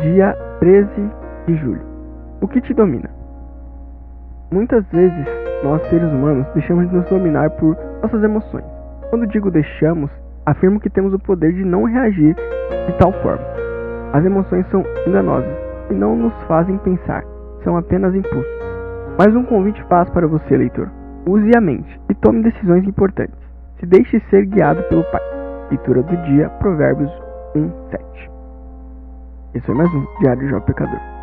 Dia 13 de julho. O que te domina? Muitas vezes, nós seres humanos deixamos de nos dominar por nossas emoções. Quando digo deixamos, afirmo que temos o poder de não reagir de tal forma. As emoções são enganosas e não nos fazem pensar, são apenas impulsos. Mas um convite faz para você, leitor. Use a mente e tome decisões importantes. Se deixe ser guiado pelo Pai. Leitura do dia, Provérbios 1, 7. Esse foi mais um Diário de Jó Pecador.